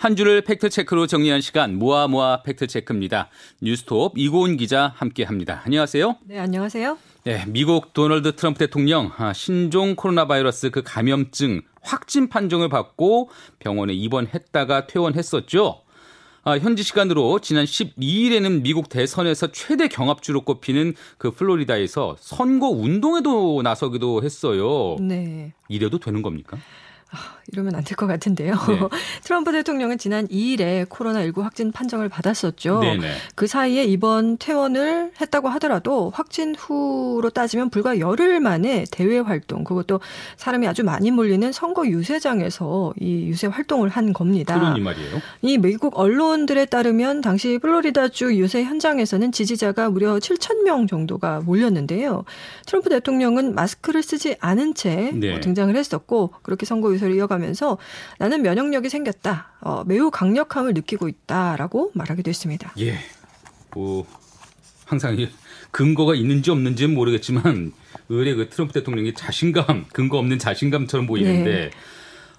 한 주를 팩트체크로 정리한 시간 모아모아 팩트체크입니다. 뉴스톱 이고은 기자 함께합니다. 안녕하세요. 네, 안녕하세요. 네, 미국 도널드 트럼프 대통령 아, 신종 코로나 바이러스 그 감염증 확진 판정을 받고 병원에 입원했다가 퇴원했었죠. 아, 현지 시간으로 지난 12일에는 미국 대선에서 최대 경합주로 꼽히는 그 플로리다에서 선거 운동에도 나서기도 했어요. 네. 이래도 되는 겁니까? 아, 이러면 안 될 것 같은데요. 네. 트럼프 대통령은 지난 2일에 코로나19 확진 판정을 받았었죠. 네네. 그 사이에 이번 퇴원을 했다고 하더라도 확진 후로 따지면 불과 열흘 만에 대외 활동, 그것도 사람이 아주 많이 몰리는 선거 유세장에서 이 유세 활동을 한 겁니다. 이 말이에요. 이 미국 언론들에 따르면 당시 플로리다주 유세 현장에서는 지지자가 무려 7천 명 정도가 몰렸는데요. 트럼프 대통령은 마스크를 쓰지 않은 채 네. 뭐 등장을 했었고 그렇게 선거 유세를 이어가면서 나는 면역력이 생겼다. 어, 매우 강력함을 느끼고 있다라고 말하기도 했습니다. 예. 뭐 항상 근거가 있는지 없는지는 모르겠지만 의뢰 그 트럼프 대통령이 자신감, 근거 없는 자신감처럼 보이는데 네.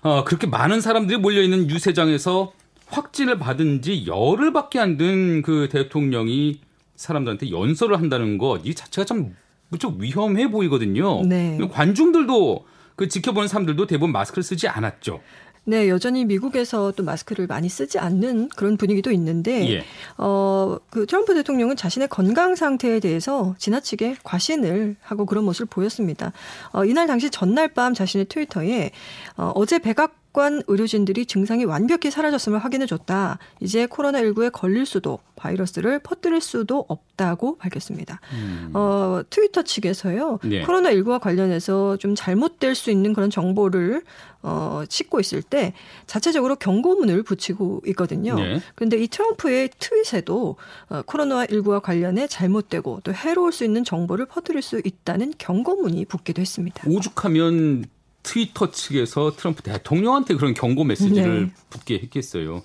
어, 그렇게 많은 사람들이 몰려 있는 유세장에서 확진을 받은 지 열흘밖에 안 된 그 대통령이 사람들한테 연설을 한다는 것 이 자체가 참 무척 위험해 보이거든요. 네. 관중들도 그 지켜보는 사람들도 대부분 마스크를 쓰지 않았죠. 네, 여전히 미국에서 또 마스크를 많이 쓰지 않는 그런 분위기도 있는데, 예. 어, 그 트럼프 대통령은 자신의 건강 상태에 대해서 지나치게 과신을 하고 그런 모습을 보였습니다. 어, 이날 당시 전날 밤 자신의 트위터에 어, 어제 백 악관 의료진들이 증상이 완벽히 사라졌음을 확인해 줬다. 이제 코로나19에 걸릴 수도 바이러스를 퍼뜨릴 수도 없다고 밝혔습니다. 음. 어, 트위터 측에서요. 네. 코로나19와 관련해서 좀 잘못될 수 있는 그런 정보를 어, 싣고 있을 때 자체적으로 경고문을 붙이고 있거든요. 네. 그런데 이 트럼프의 트윗에도 어, 코로나19와 관련해 잘못되고 또 해로울 수 있는 정보를 퍼뜨릴 수 있다는 경고문이 붙기도 했습니다. 오죽하면 트위터 측에서 트럼프 대통령한테 그런 경고 메시지를 네. 붙게 했겠어요.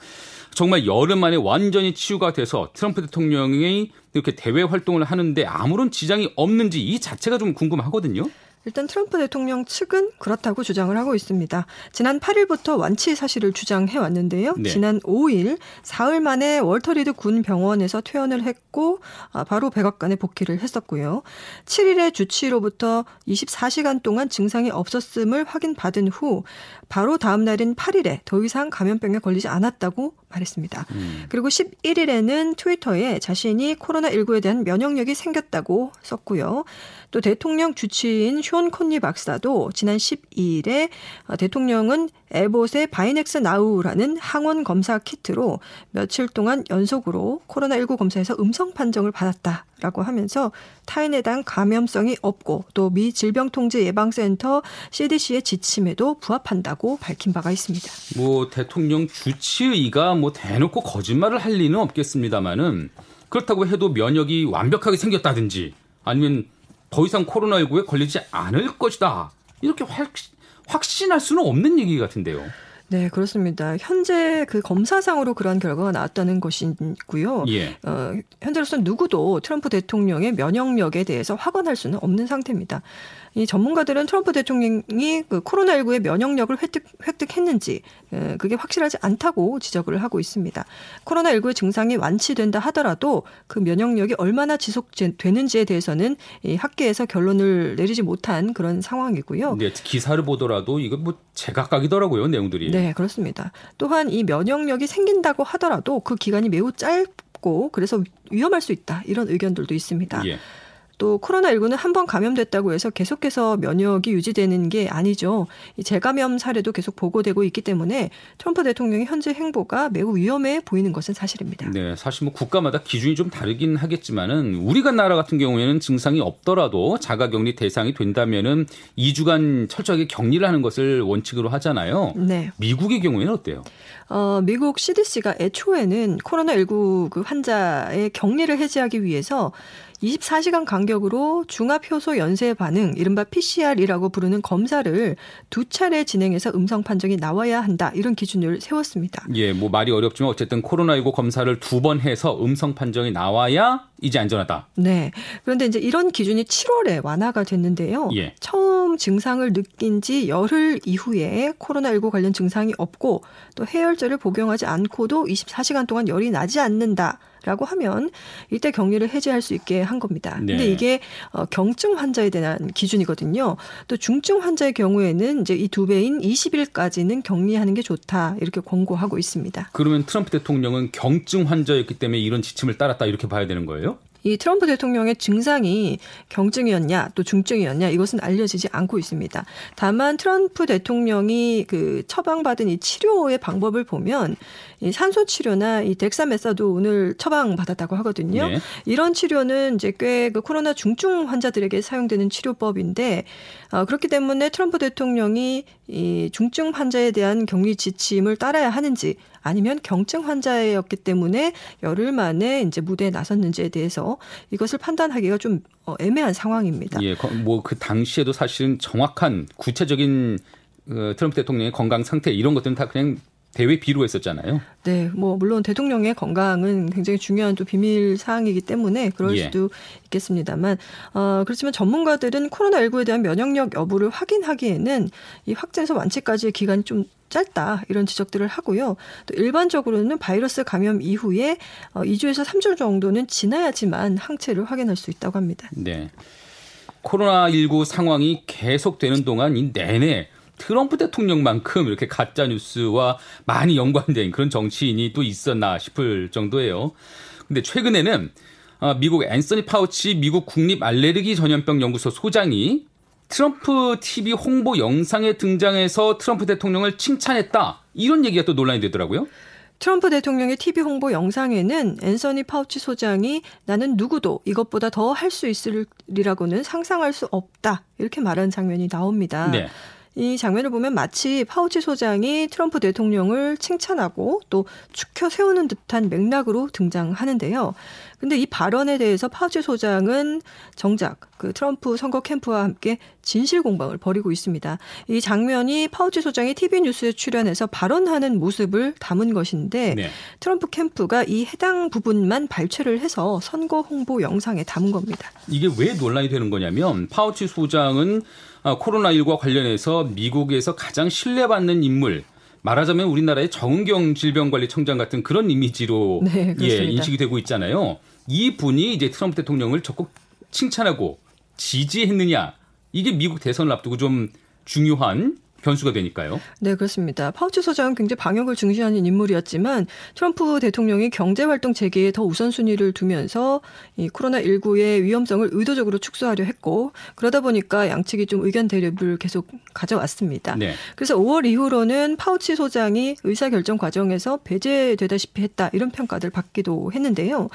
정말 여름 만에 완전히 치유가 돼서 트럼프 대통령이 이렇게 대외 활동을 하는데 아무런 지장이 없는지 이 자체가 좀 궁금하거든요. 일단 트럼프 대통령 측은 그렇다고 주장을 하고 있습니다. 지난 8일부터 완치 사실을 주장해 왔는데요. 네. 지난 5일 사흘 만에 월터리드 군 병원에서 퇴원을 했고 아, 바로 백악관에 복귀를 했었고요. 7일에 주치로부터 24시간 동안 증상이 없었음을 확인받은 후 바로 다음 날인 8일에 더 이상 감염병에 걸리지 않았다고 말했습니다. 음. 그리고 11일에는 트위터에 자신이 코로나19에 대한 면역력이 생겼다고 썼고요. 또 대통령 주치의인 숀 콘리 박사도 지난 12일에 대통령은 애봇의 바이낙스 나우라는 항원 검사 키트로 며칠 동안 연속으로 코로나19 검사에서 음성 판정을 받았다라고 하면서 타인에 대한 감염성이 없고 또 미 질병통제예방센터 CDC의 지침에도 부합한다고 밝힌 바가 있습니다. 뭐 대통령 주치의가 뭐 대놓고 거짓말을 할 리는 없겠습니다만은 그렇다고 해도 면역이 완벽하게 생겼다든지 아니면 더 이상 코로나19에 걸리지 않을 것이다. 이렇게 확, 확신할 수는 없는 얘기 같은데요. 네, 그렇습니다. 현재 그 검사상으로 그러한 결과가 나왔다는 것이고요. 예. 어, 현재로서는 누구도 트럼프 대통령의 면역력에 대해서 확언할 수는 없는 상태입니다. 이 전문가들은 트럼프 대통령이 그 코로나19의 면역력을 획득, 획득했는지 그게 확실하지 않다고 지적을 하고 있습니다. 코로나19의 증상이 완치된다 하더라도 그 면역력이 얼마나 지속되는지에 대해서는 이 학계에서 결론을 내리지 못한 그런 상황이고요. 네, 기사를 보더라도 이거 뭐 제각각이더라고요, 내용들이. 네, 그렇습니다. 또한 이 면역력이 생긴다고 하더라도 그 기간이 매우 짧고 그래서 위험할 수 있다. 이런 의견들도 있습니다. 예. 또 코로나19는 한 번 감염됐다고 해서 계속해서 면역이 유지되는 게 아니죠. 이 재감염 사례도 계속 보고되고 있기 때문에 트럼프 대통령의 현재 행보가 매우 위험해 보이는 것은 사실입니다. 네, 사실 뭐 국가마다 기준이 좀 다르긴 하겠지만은 우리가 나라 같은 경우에는 증상이 없더라도 자가격리 대상이 된다면은 2주간 철저하게 격리를 하는 것을 원칙으로 하잖아요. 네. 미국의 경우에는 어때요? 어, 미국 CDC가 애초에는 코로나19 그 환자의 격리를 해제하기 위해서 24시간 간격으로 중합 효소 연쇄 반응, 이른바 PCR이라고 부르는 검사를 두 차례 진행해서 음성 판정이 나와야 한다. 이런 기준을 세웠습니다. 예, 뭐 말이 어렵지만 어쨌든 코로나19 검사를 두 번 해서 음성 판정이 나와야 이제 안전하다. 네. 그런데 이제 이런 기준이 7월에 완화가 됐는데요. 예. 처음 증상을 느낀 지 열흘 이후에 코로나19 관련 증상이 없고 또 해열제를 복용하지 않고도 24시간 동안 열이 나지 않는다. 라고 하면 이때 격리를 해제할 수 있게 한 겁니다. 네. 근데 이게 어, 경증 환자에 대한 기준이거든요. 또 중증 환자의 경우에는 이제 이 두 배인 20일까지는 격리하는 게 좋다. 이렇게 권고하고 있습니다. 그러면 트럼프 대통령은 경증 환자였기 때문에 이런 지침을 따랐다 이렇게 봐야 되는 거예요? 이 트럼프 대통령의 증상이 경증이었냐 또 중증이었냐 이것은 알려지지 않고 있습니다. 다만 트럼프 대통령이 그 처방받은 이 치료의 방법을 보면 이 산소 치료나 이 덱사메사도온을 처방받았다고 하거든요. 네. 이런 치료는 이제 꽤 그 코로나 중증 환자들에게 사용되는 치료법인데 어, 그렇기 때문에 트럼프 대통령이 이 중증 환자에 대한 격리 지침을 따라야 하는지 아니면 경증 환자였기 때문에 열흘 만에 이제 무대에 나섰는지에 대해서 이것을 판단하기가 좀 어, 애매한 상황입니다. 예, 뭐 그 당시에도 사실은 정확한 구체적인 어, 트럼프 대통령의 건강 상태 이런 것들은 다 그냥 대회 비로 했었잖아요. 네, 뭐 물론 대통령의 건강은 굉장히 중요한 또 비밀 사항이기 때문에 그럴 예. 수도 있겠습니다만 어 그렇지만 전문가들은 코로나 19에 대한 면역력 여부를 확인하기에는 이 확진에서 완치까지의 기간이 좀 짧다 이런 지적들을 하고요. 또 일반적으로는 바이러스 감염 이후에 어 2주에서 3주 정도는 지나야지만 항체를 확인할 수 있다고 합니다. 네. 코로나19 상황이 계속되는 동안 이 내내 트럼프 대통령만큼 이렇게 가짜 뉴스와 많이 연관된 그런 정치인이 또 있었나 싶을 정도예요. 근데 최근에는 아, 미국 앤서니 파우치 미국 국립 알레르기 전염병 연구소 소장이 트럼프 TV 홍보 영상에 등장해서 트럼프 대통령을 칭찬했다. 이런 얘기가 또 논란이 되더라고요. 트럼프 대통령의 TV 홍보 영상에는 앤서니 파우치 소장이 나는 누구도 이것보다 더 할 수 있으리라고는 상상할 수 없다. 이렇게 말한 장면이 나옵니다. 네. 이 장면을 보면 마치 파우치 소장이 트럼프 대통령을 칭찬하고 또 추켜세우는 듯한 맥락으로 등장하는데요. 근데 이 발언에 대해서 파우치 소장은 정작 그 트럼프 선거 캠프와 함께 진실 공방을 벌이고 있습니다. 이 장면이 파우치 소장이 TV 뉴스에 출연해서 발언하는 모습을 담은 것인데 네. 트럼프 캠프가 이 해당 부분만 발췌를 해서 선거 홍보 영상에 담은 겁니다. 이게 왜 논란이 되는 거냐면 파우치 소장은 아, 코로나19와 관련해서 미국에서 가장 신뢰받는 인물 말하자면 우리나라의 정은경 질병관리청장 같은 그런 이미지로 네, 예, 인식이 되고 있잖아요. 이 분이 이제 트럼프 대통령을 적극 칭찬하고 지지했느냐 이게 미국 대선을 앞두고 좀 중요한 변수가 되니까요. 네, 그렇습니다. 파우치 소장은 굉장히 방역을 중시하는 인물이었지만 트럼프 대통령이 경제 활동 재개에 더 우선순위를 두면서 이 코로나 19의 위험성을 의도적으로 축소하려 했고 그러다 보니까 양측이 좀 의견 대립을 계속 가져왔습니다. 네. 그래서 5월 이후로는 파우치 소장이 의사 결정 과정에서 배제되다시피 했다 이런 평가를 받기도 했는데요.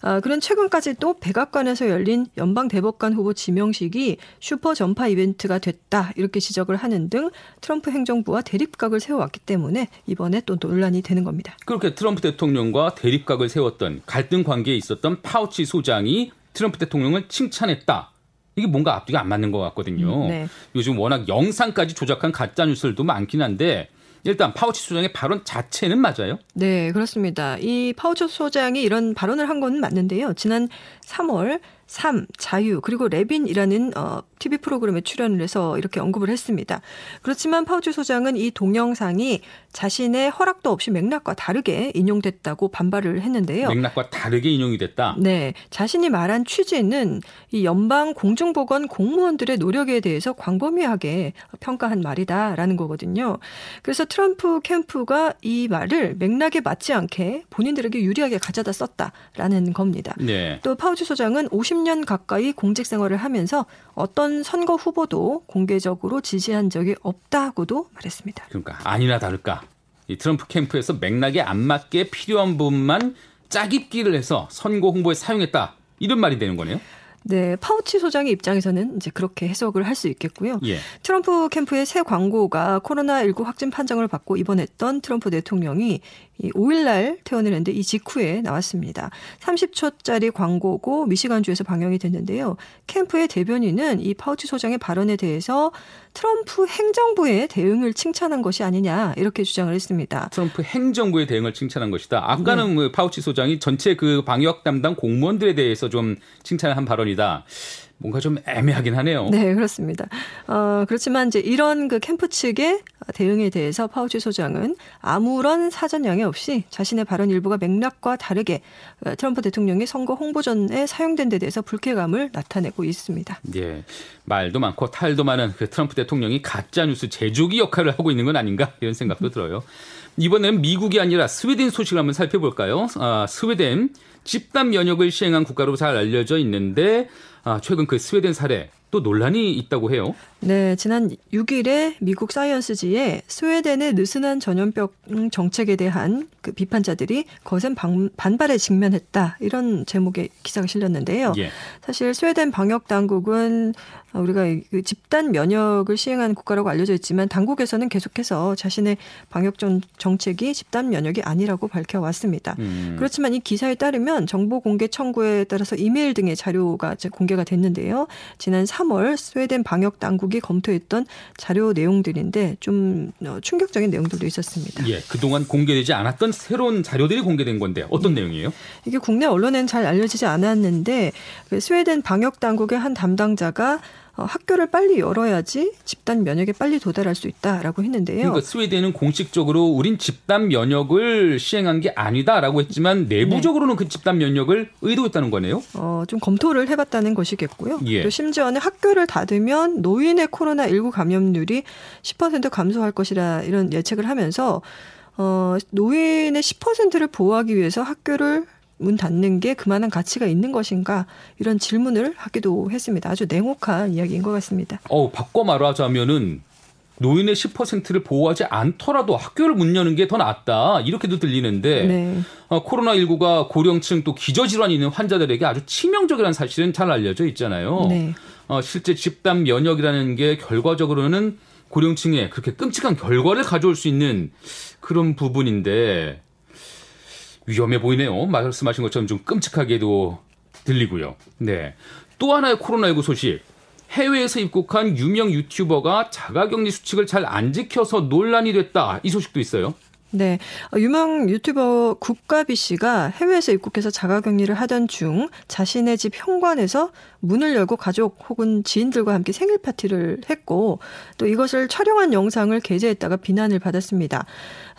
아, 그런 최근까지 또 백악관에서 열린 연방 대법관 후보 지명식이 슈퍼 전파 이벤트가 됐다 이렇게 지적을 하는 등 트럼프 행정부와 대립각을 세워왔기 때문에 이번에 또 논란이 되는 겁니다. 그렇게 트럼프 대통령과 대립각을 세웠던 갈등 관계에 있었던 파우치 소장이 트럼프 대통령을 칭찬했다. 이게 뭔가 앞뒤가 안 맞는 것 같거든요. 음, 네. 요즘 워낙 영상까지 조작한 가짜 뉴스들도 많긴 한데 일단 파우치 소장의 발언 자체는 맞아요? 네, 그렇습니다. 이 파우치 소장이 이런 발언을 한 건 맞는데요. 지난 3월 삶, 자유, 그리고 레빈이라는 어, TV 프로그램에 출연을 해서 이렇게 언급을 했습니다. 그렇지만 파우치 소장은 이 동영상이 자신의 허락도 없이 맥락과 다르게 인용됐다고 반발을 했는데요. 맥락과 다르게 인용이 됐다? 네. 자신이 말한 취지는 이 연방 공중보건 공무원들의 노력에 대해서 광범위하게 평가한 말이다라는 거거든요. 그래서 트럼프 캠프가 이 말을 맥락에 맞지 않게 본인들에게 유리하게 가져다 썼다라는 겁니다. 네. 또 파우치 소장은 50 30년 가까이 공직 생활을 하면서 어떤 선거 후보도 공개적으로 지지한 적이 없다고도 말했습니다. 그러니까 아니나 다를까 이 트럼프 캠프에서 맥락에 안 맞게 필요한 부분만 짜깁기를 해서 선거 홍보에 사용했다 이런 말이 되는 거네요. 네, 파우치 소장의 입장에서는 이제 그렇게 해석을 할 수 있겠고요. 예. 트럼프 캠프의 새 광고가 코로나19 확진 판정을 받고 입원했던 트럼프 대통령이 이 5일날 퇴원을 했는데 이 직후에 나왔습니다. 30초짜리 광고고 미시간주에서 방영이 됐는데요. 캠프의 대변인은 이 파우치 소장의 발언에 대해서 트럼프 행정부의 대응을 칭찬한 것이 아니냐 이렇게 주장을 했습니다. 트럼프 행정부의 대응을 칭찬한 것이다. 아까는 네. 뭐 파우치 소장이 전체 그 방역 담당 공무원들에 대해서 좀 칭찬한 발언이다. 뭔가 좀 애매하긴 하네요. 네, 그렇습니다. 어, 그렇지만 이제 이런 그 캠프 측의 대응에 대해서 파우치 소장은 아무런 사전 양해 없이 자신의 발언 일부가 맥락과 다르게 어, 트럼프 대통령이 선거 홍보전에 사용된 데 대해서 불쾌감을 나타내고 있습니다. 예. 말도 많고 탈도 많은 그 트럼프 대통령이 가짜 뉴스 제조기 역할을 하고 있는 건 아닌가 이런 생각도 들어요. 이번에는 미국이 아니라 스웨덴 소식을 한번 살펴볼까요? 아, 스웨덴 집단 면역을 시행한 국가로 잘 알려져 있는데 아, 최근 그 스웨덴 사례 또 논란이 있다고 해요. 네, 지난 6일에 미국 사이언스지에 스웨덴의 느슨한 전염병 정책에 대한 그 비판자들이 거센 반, 발에 직면했다 이런 제목의 기사가 실렸는데요. 예. 사실 스웨덴 방역 당국은 우리가 그 집단 면역을 시행한 국가라고 알려져 있지만 당국에서는 계속해서 자신의 방역 정책이 집단 면역이 아니라고 밝혀왔습니다. 음. 그렇지만 이 기사에 따르면 정보 공개 청구에 따라서 이메일 등의 자료가 공개가 됐는데요. 지난 3월 스웨덴 방역 당국이 검토했던 자료 내용들인데 좀 어, 충격적인 내용들도 있었습니다. 예, 그동안 공개되지 않았던 새로운 자료들이 공개된 건데 어떤 네. 내용이에요? 이게 국내 언론에는 잘 알려지지 않았는데 그 스웨덴 방역 당국의 한 담당자가 어, 학교를 빨리 열어야지 집단 면역에 빨리 도달할 수 있다라고 했는데요. 그러니까 스웨덴은 공식적으로 우린 집단 면역을 시행한 게 아니다라고 했지만 내부적으로는 네. 그 집단 면역을 의도했다는 거네요. 어, 좀 검토를 해봤다는 것이겠고요. 예. 또 심지어는 학교를 닫으면 노인의 코로나 19 감염률이 10% 감소할 것이라 이런 예측을 하면서 어, 노인의 10%를 보호하기 위해서 학교를 문 닫는 게 그만한 가치가 있는 것인가 이런 질문을 하기도 했습니다. 아주 냉혹한 이야기인 것 같습니다. 어, 바꿔 말하자면은 노인의 10%를 보호하지 않더라도 학교를 문 여는 게 더 낫다 이렇게도 들리는데 네. 어, 코로나19가 고령층 또 기저질환이 있는 환자들에게 아주 치명적이라는 사실은 잘 알려져 있잖아요. 네. 어, 실제 집단 면역이라는 게 결과적으로는 고령층에 그렇게 끔찍한 결과를 가져올 수 있는 그런 부분인데 위험해 보이네요. 말씀하신 것처럼 좀 끔찍하게도 들리고요. 네. 또 하나의 코로나19 소식. 해외에서 입국한 유명 유튜버가 자가격리 수칙을 잘 안 지켜서 논란이 됐다. 이 소식도 있어요. 네. 어, 유명 유튜버 국가비 씨가 해외에서 입국해서 자가격리를 하던 중 자신의 집 현관에서 문을 열고 가족 혹은 지인들과 함께 생일 파티를 했고 또 이것을 촬영한 영상을 게재했다가 비난을 받았습니다.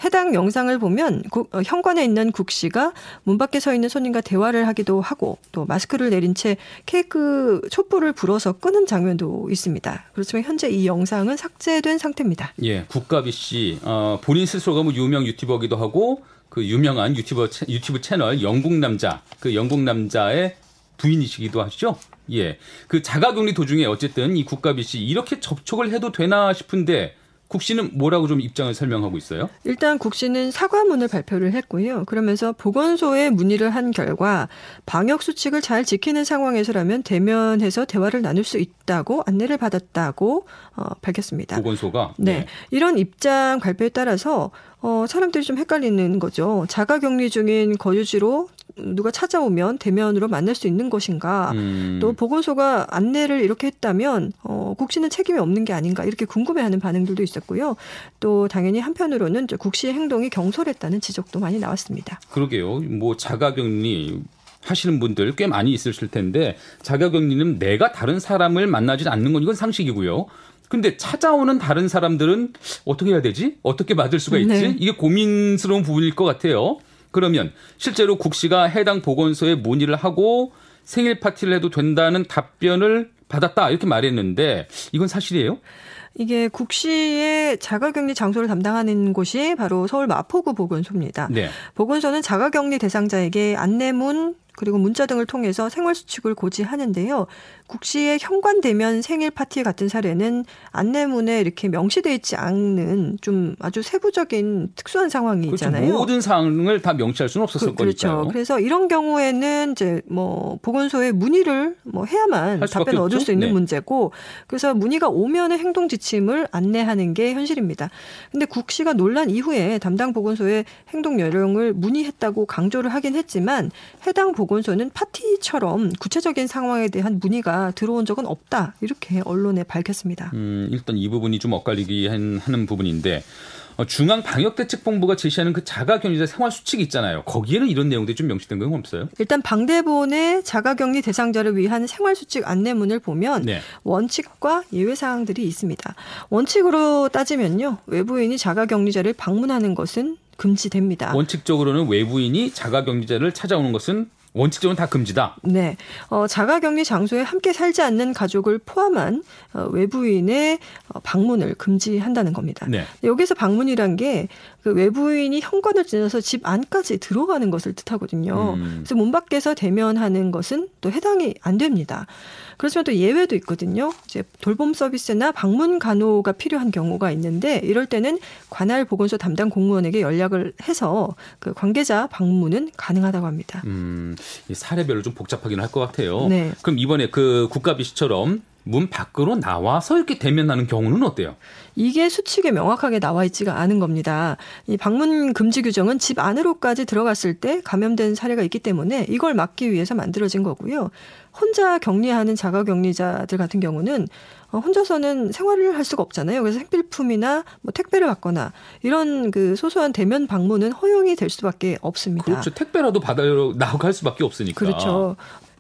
해당 영상을 보면 국, 어, 현관에 있는 국 씨가 문 밖에 서 있는 손님과 대화를 하기도 하고 또 마스크를 내린 채 케이크 촛불을 불어서 끄는 장면도 있습니다. 그렇지만 현재 이 영상은 삭제된 상태입니다. 예, 국가비 씨 어, 본인 스스로가 뭐 유명 유튜버기도 하고 그 유명한 유튜버 유튜브 채널 영국 남자 그 영국 남자의 부인이시기도 하시죠. 예. 그 자가격리 도중에 어쨌든 이 국가비 씨 이렇게 접촉을 해도 되나 싶은데 국 씨는 뭐라고 좀 입장을 설명하고 있어요? 일단 국 씨는 사과문을 발표를 했고요. 그러면서 보건소에 문의를 한 결과 방역 수칙을 잘 지키는 상황에서라면 대면해서 대화를 나눌 수 있다고 안내를 받았다고 어, 밝혔습니다. 보건소가 네. 네. 이런 입장 발표에 따라서 어, 사람들이 좀 헷갈리는 거죠. 자가격리 중인 거주지로 누가 찾아오면 대면으로 만날 수 있는 것인가 음. 또 보건소가 안내를 이렇게 했다면 어, 국시는 책임이 없는 게 아닌가 이렇게 궁금해하는 반응들도 있었고요. 또 당연히 한편으로는 국시의 행동이 경솔했다는 지적도 많이 나왔습니다. 그러게요. 뭐 자가격리 하시는 분들 꽤 많이 있으실 텐데 자가격리는 내가 다른 사람을 만나지 않는 건 이건 상식이고요. 근데 찾아오는 다른 사람들은 어떻게 해야 되지? 어떻게 맞을 수가 있지? 네. 이게 고민스러운 부분일 것 같아요. 그러면 실제로 국 씨가 해당 보건소에 문의를 하고 생일 파티를 해도 된다는 답변을 받았다 이렇게 말했는데 이건 사실이에요? 이게 국시의 자가격리 장소를 담당하는 곳이 바로 서울 마포구 보건소입니다. 네. 보건소는 자가격리 대상자에게 안내문 그리고 문자 등을 통해서 생활 수칙을 고지하는데요. 국 씨의 현관대면 생일 파티 같은 사례는 안내문에 이렇게 명시되어 있지 않는 좀 아주 세부적인 특수한 상황이 그렇죠. 있잖아요. 모든 사항을 다 명시할 수는 없었을 그, 그렇죠. 거니까요. 그래서 이런 경우에는 이제 뭐 보건소에 문의를 뭐 해야만 답변을 얻을 수 있는 네. 문제고 그래서 문의가 오면은 행동 지침을 안내하는 게 현실입니다. 근데 국 씨가 논란 이후에 담당 보건소에 행동 요령을 문의했다고 강조를 하긴 했지만 해당 보건소는 파티처럼 구체적인 상황에 대한 문의가 들어온 적은 없다 이렇게 언론에 밝혔습니다. 음, 일단 이 부분이 좀 엇갈리기 하는 부분인데 어, 중앙방역대책본부가 제시하는 그 자가격리자 생활 수칙이 있잖아요. 거기에는 이런 내용들이 좀 명시된 건 없어요? 일단 방대본의 자가격리 대상자를 위한 생활 수칙 안내문을 보면 네. 원칙과 예외 사항들이 있습니다. 원칙으로 따지면요. 외부인이 자가격리자를 방문하는 것은 금지됩니다. 원칙적으로는 외부인이 자가격리자를 찾아오는 것은 원칙적으로 다 금지다. 네. 어, 자가격리 장소에 함께 살지 않는 가족을 포함한 어, 외부인의 어, 방문을 금지한다는 겁니다. 네. 여기서 방문이란 게그 외부인이 현관을 지나서 집 안까지 들어가는 것을 뜻하거든요. 음. 그래서 문 밖에서 대면하는 것은 또 해당이 안 됩니다. 그렇지만 또 예외도 있거든요. 이제 돌봄 서비스나 방문 간호가 필요한 경우가 있는데 이럴 때는 관할 보건소 담당 공무원에게 연락을 해서 그 관계자 방문은 가능하다고 합니다. 음, 사례별로 좀 복잡하긴 할 것 같아요. 네. 그럼 이번에 그 국가비시처럼 문 밖으로 나와서 이렇게 대면하는 경우는 어때요? 이게 수칙에 명확하게 나와 있지가 않은 겁니다. 이 방문 금지 규정은 집 안으로까지 들어갔을 때 감염된 사례가 있기 때문에 이걸 막기 위해서 만들어진 거고요. 혼자 격리하는 자가 격리자들 같은 경우는 어, 혼자서는 생활을 할 수가 없잖아요. 그래서 생필품이나 뭐 택배를 받거나 이런 그 소소한 대면 방문은 허용이 될 수밖에 없습니다. 그렇죠. 택배라도 받아요 나갈 수밖에 없으니까. 그렇죠.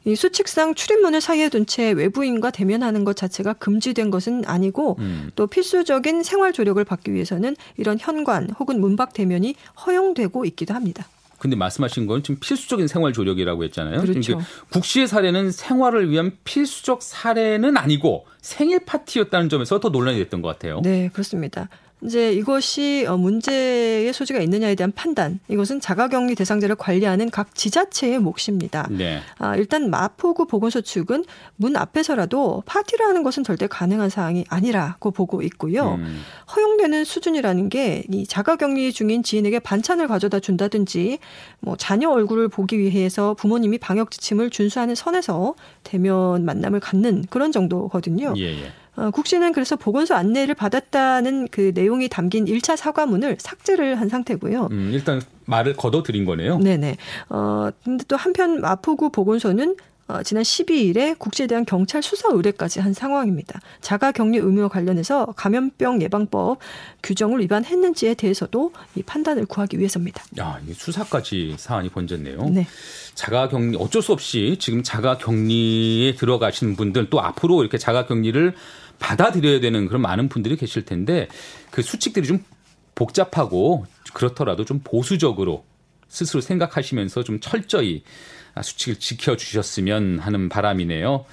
이 수칙상 출입문을 사이에 둔 채 외부인과 대면하는 것 자체가 금지된 것은 아니고 음. 또 필수적인 생활 조력을 받기 위해서는 이런 현관 혹은 문밖 대면이 허용되고 있기도 합니다. 근데 말씀하신 건 지금 필수적인 생활 조력이라고 했잖아요. 그렇죠. 국시의 사례는 생활을 위한 필수적 사례는 아니고 생일 파티였다는 점에서 더 논란이 됐던 것 같아요. 네, 그렇습니다. 이제 이것이 어, 문제의 소지가 있느냐에 대한 판단 이것은 자가격리 대상자를 관리하는 각 지자체의 몫입니다. 네. 아, 일단 마포구 보건소 측은 문 앞에서라도 파티를 하는 것은 절대 가능한 사항이 아니라고 보고 있고요. 음. 허용되는 수준이라는 게 이 자가격리 중인 지인에게 반찬을 가져다 준다든지 뭐 자녀 얼굴을 보기 위해서 부모님이 방역 지침을 준수하는 선에서 대면 만남을 갖는 그런 정도거든요. 예, 예. 어, 국시는 그래서 보건소 안내를 받았다는 그 내용이 담긴 1차 사과문을 삭제를 한 상태고요. 음, 일단 말을 걷어들인 거네요. 네네. 어, 근데 또 한편 마포구 보건소는 어, 지난 12일에 국제에 대한 경찰 수사 의뢰까지 한 상황입니다. 자가 격리 의무와 관련해서 감염병 예방법 규정을 위반했는지에 대해서도 이 판단을 구하기 위해서입니다. 야, 이게 수사까지 사안이 번졌네요. 네. 자가 격리 어쩔 수 없이 지금 자가 격리에 들어가시는 분들 또 앞으로 이렇게 자가 격리를 받아들여야 되는 그런 많은 분들이 계실 텐데 그 수칙들이 좀 복잡하고 그렇더라도 좀 보수적으로 스스로 생각하시면서 좀 철저히 수칙을 지켜주셨으면 하는 바람이네요.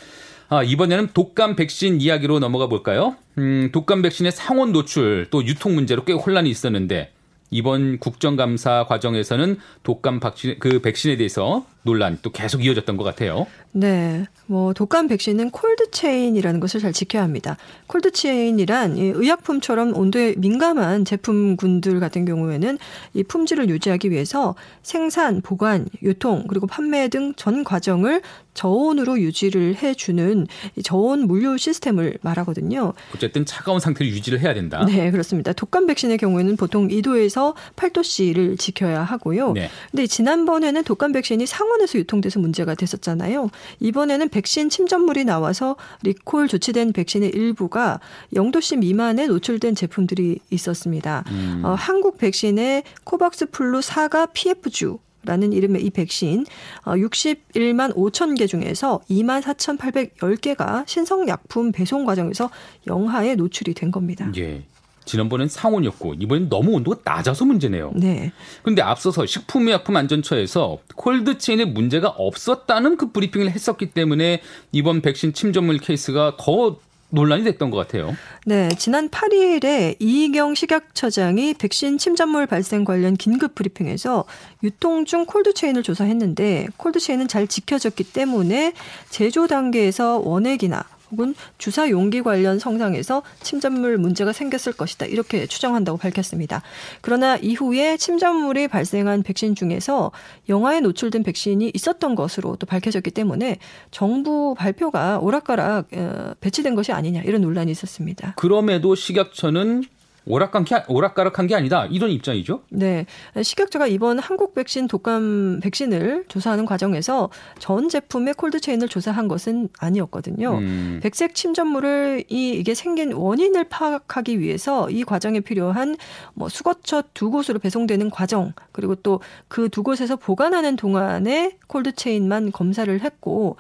아, 이번에는 독감 백신 이야기로 넘어가 볼까요? 음, 독감 백신의 상온 노출 또 유통 문제로 꽤 혼란이 있었는데 이번 국정감사 과정에서는 독감 백신, 그 백신에 대해서 논란 또 계속 이어졌던 것 같아요. 네. 뭐 독감 백신은 cold chain이라는 것을 잘 지켜야 합니다. cold chain이란 의약품처럼 온도에 민감한 제품군들 같은 경우에는 이 품질을 유지하기 위해서 생산, 보관, 유통 그리고 판매 등 전 과정을 저온으로 유지를 해주는 저온 물류 시스템을 말하거든요. 어쨌든 차가운 상태를 유지를 해야 된다. 네, 그렇습니다. 독감 백신의 경우에는 보통 2도에서 8도씨를 지켜야 하고요. 네. 근데 지난번에는 독감 백신이 상온에서 유통돼서 문제가 됐었잖아요. 이번에는 백신 침전물이 나와서 리콜 조치된 백신의 일부가 0도씨 미만에 노출된 제품들이 있었습니다. 음. 어, 한국 백신의 코박스 플루 4가 PF주 라는 이름의 이 백신 61만 어, 5천 개 중에서 2만 4,810개가 신성약품 배송 과정에서 영하에 노출이 된 겁니다. 예. 지난번엔 상온이었고 이번엔 너무 온도가 낮아서 문제네요. 네. 근데 앞서서 식품의약품안전처에서 콜드체인에 문제가 없었다는 그 브리핑을 했었기 때문에 이번 백신 침전물 케이스가 더 논란이 됐던 것 같아요. 네, 지난 8일에 이의경 식약처장이 백신 침전물 발생 관련 긴급 브리핑에서 유통 중 콜드체인을 조사했는데 콜드체인은 잘 지켜졌기 때문에 제조 단계에서 원액이나 혹은 주사 용기 관련 성상에서 침전물 문제가 생겼을 것이다. 이렇게 추정한다고 밝혔습니다. 그러나 이후에 침전물이 발생한 백신 중에서 영화에 노출된 백신이 있었던 것으로 또 밝혀졌기 때문에 정부 발표가 오락가락 어, 배치된 것이 아니냐 이런 논란이 있었습니다. 그럼에도 식약처는 오락가락한 게 아니다 이런 입장이죠. 네, 식약처가 이번 한국 백신 독감 백신을 조사하는 과정에서 전 제품의 콜드체인을 조사한 것은 아니었거든요. 음. 백색 침전물을 이 이게 생긴 원인을 파악하기 위해서 이 과정에 필요한 뭐 수거처 두 곳으로 배송되는 과정 그리고 또 그 두 곳에서 보관하는 동안에 콜드체인만 검사를 했고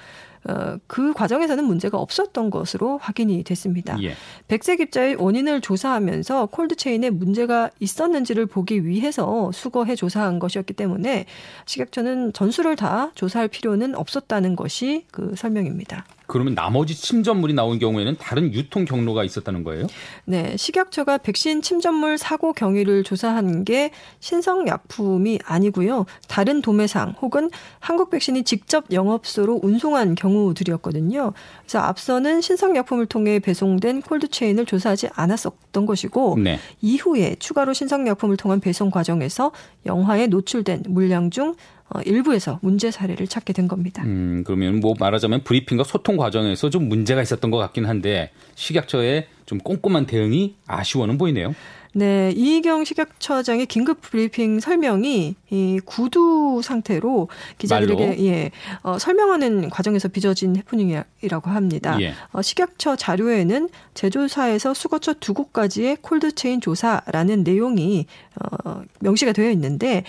어, 그 과정에서는 문제가 없었던 것으로 확인이 됐습니다. 예. 백색 입자의 원인을 조사하면서 콜드체인에 문제가 있었는지를 보기 위해서 수거해 조사한 것이었기 때문에 식약처는 전수를 다 조사할 필요는 없었다는 것이 그 설명입니다. 그러면 나머지 침전물이 나온 경우에는 다른 유통 경로가 있었다는 거예요? 네, 식약처가 백신 침전물 사고 경위를 조사한 게 신성 약품이 아니고요. 다른 도매상 혹은 한국 백신이 직접 영업소로 운송한 경우들이었거든요. 그래서 앞서는 신성 약품을 통해 배송된 콜드체인을 조사하지 않았었던 것이고 네. 이후에 추가로 신성 약품을 통한 배송 과정에서 영화에 노출된 물량 중 어, 일부에서 문제 사례를 찾게 된 겁니다. 음, 그러면 뭐 말하자면 브리핑과 소통 과정에서 좀 문제가 있었던 것 같긴 한데 식약처의 좀 꼼꼼한 대응이 아쉬워는 보이네요. 네, 이희경 식약처장의 긴급 브리핑 설명이 이 구두 상태로 기자들에게 말로? 예, 어, 설명하는 과정에서 빚어진 해프닝이라고 합니다. 예. 어, 식약처 자료에는 제조사에서 수거처 두 곳까지의 콜드체인 조사라는 내용이 어, 명시가 되어 있는데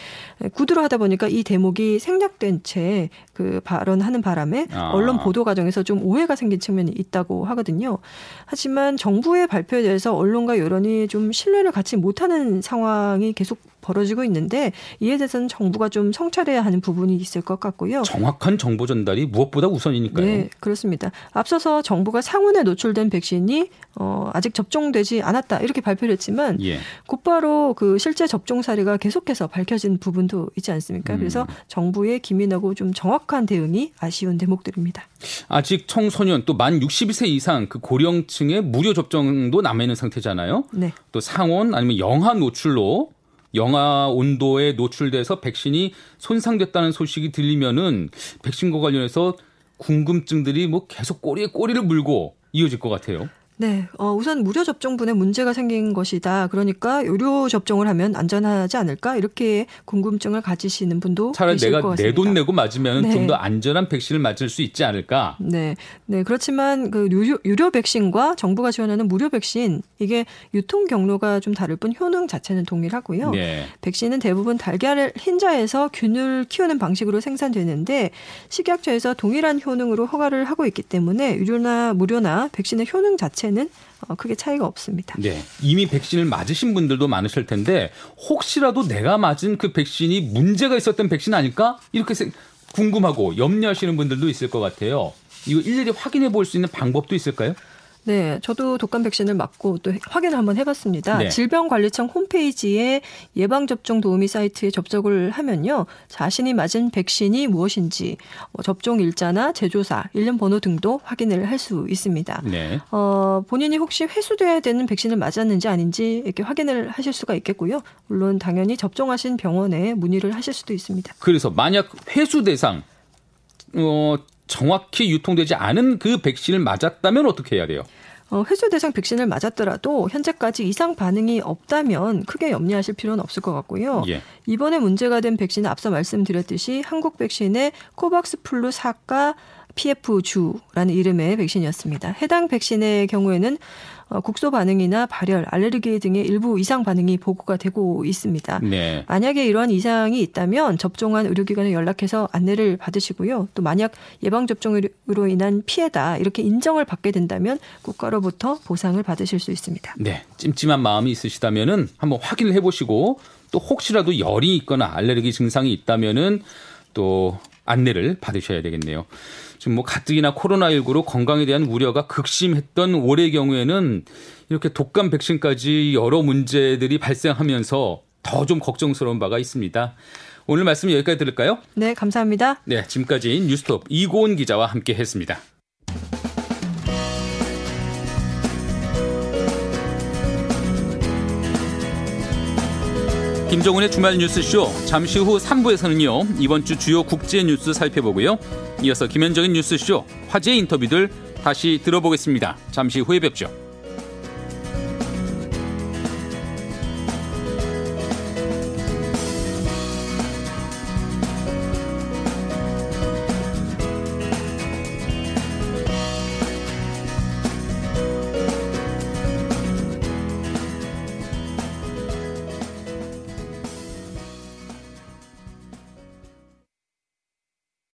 구두로 하다 보니까 이 대목이 생략된 채 그 발언하는 바람에 아. 언론 보도 과정에서 좀 오해가 생긴 측면이 있다고 하거든요. 하지만 정부의 발표에 대해서 언론과 여론이 좀 신뢰를 갖지 못하는 상황이 계속 벌어지고 있는데 이에 대해서는 정부가 좀 성찰해야 하는 부분이 있을 것 같고요. 정확한 정보 전달이 무엇보다 우선이니까요. 네, 그렇습니다. 앞서서 정부가 상온에 노출된 백신이 어, 아직 접종되지 않았다 이렇게 발표를 했지만 예. 곧바로 그 실제 접종 사례가 계속해서 밝혀진 부분도 있지 않습니까? 음. 그래서 정부의 기민하고 좀 정확한 대응이 아쉬운 대목들입니다. 아직 청소년 또 만 62세 이상 그 고령층의 무료 접종도 남아 있는 상태잖아요. 네. 또 상온 아니면 영하 노출로 영하 온도에 노출돼서 백신이 손상됐다는 소식이 들리면은 백신과 관련해서 궁금증들이 뭐 계속 꼬리에 꼬리를 물고 이어질 것 같아요. 네, 어, 우선 무료 접종분에 문제가 생긴 것이다. 그러니까 유료 접종을 하면 안전하지 않을까 이렇게 궁금증을 가지시는 분도 차라리 내가 내 돈 내고 맞으면 네. 좀더 안전한 백신을 맞을 수 있지 않을까. 네, 네 그렇지만 그 유료, 유료 백신과 정부가 지원하는 무료 백신 이게 유통 경로가 좀 다를 뿐 효능 자체는 동일하고요. 네. 백신은 대부분 달걀을 흰자에서 균을 키우는 방식으로 생산되는데 식약처에서 동일한 효능으로 허가를 하고 있기 때문에 유료나 무료나 백신의 효능 자체 자체는 어, 크게 차이가 없습니다. 네. 이미 백신을 맞으신 분들도 많으실 텐데 혹시라도 내가 맞은 그 백신이 문제가 있었던 백신 아닐까? 이렇게 궁금하고 염려하시는 분들도 있을 것 같아요. 이거 일일이 확인해 볼 수 있는 방법도 있을까요? 네, 저도 독감 백신을 맞고 또 확인을 한번 해봤습니다. 네. 질병관리청 홈페이지에 예방접종 도우미 사이트에 접속을 하면요. 자신이 맞은 백신이 무엇인지 뭐 접종 일자나 제조사, 일련 번호 등도 확인을 할 수 있습니다. 네. 어, 본인이 혹시 회수돼야 되는 백신을 맞았는지 아닌지 이렇게 확인을 하실 수가 있겠고요. 물론 당연히 접종하신 병원에 문의를 하실 수도 있습니다. 그래서 만약 회수 대상 어, 정확히 유통되지 않은 그 백신을 맞았다면 어떻게 해야 돼요? 어, 회수 대상 백신을 맞았더라도 현재까지 이상 반응이 없다면 크게 염려하실 필요는 없을 것 같고요. 예. 이번에 문제가 된 백신은 앞서 말씀드렸듯이 한국 백신의 코박스 플루 사가 PF주라는 이름의 백신이었습니다. 해당 백신의 경우에는 어, 국소 반응이나 발열, 알레르기 등의 일부 이상 반응이 보고가 되고 있습니다. 네. 만약에 이러한 이상이 있다면 접종한 의료기관에 연락해서 안내를 받으시고요. 또 만약 예방 접종으로 인한 피해다 이렇게 인정을 받게 된다면 국가로부터 보상을 받으실 수 있습니다. 네, 찜찜한 마음이 있으시다면은 한번 확인을 해보시고 또 혹시라도 열이 있거나 알레르기 증상이 있다면은 또 안내를 받으셔야 되겠네요. 지금 뭐 가뜩이나 코로나19로 건강에 대한 우려가 극심했던 올해 경우에는 이렇게 독감 백신까지 여러 문제들이 발생하면서 더 좀 걱정스러운 바가 있습니다. 오늘 말씀 여기까지 들을까요? 네, 감사합니다. 네, 지금까지 뉴스톱 이고은 기자와 함께 했습니다. 김정은의 주말 뉴스쇼 잠시 후 3부에서는요 이번 주 주요 국제 뉴스 살펴보고요 이어서 김현정의 뉴스쇼 화제 인터뷰들 다시 들어보겠습니다 잠시 후에 뵙죠.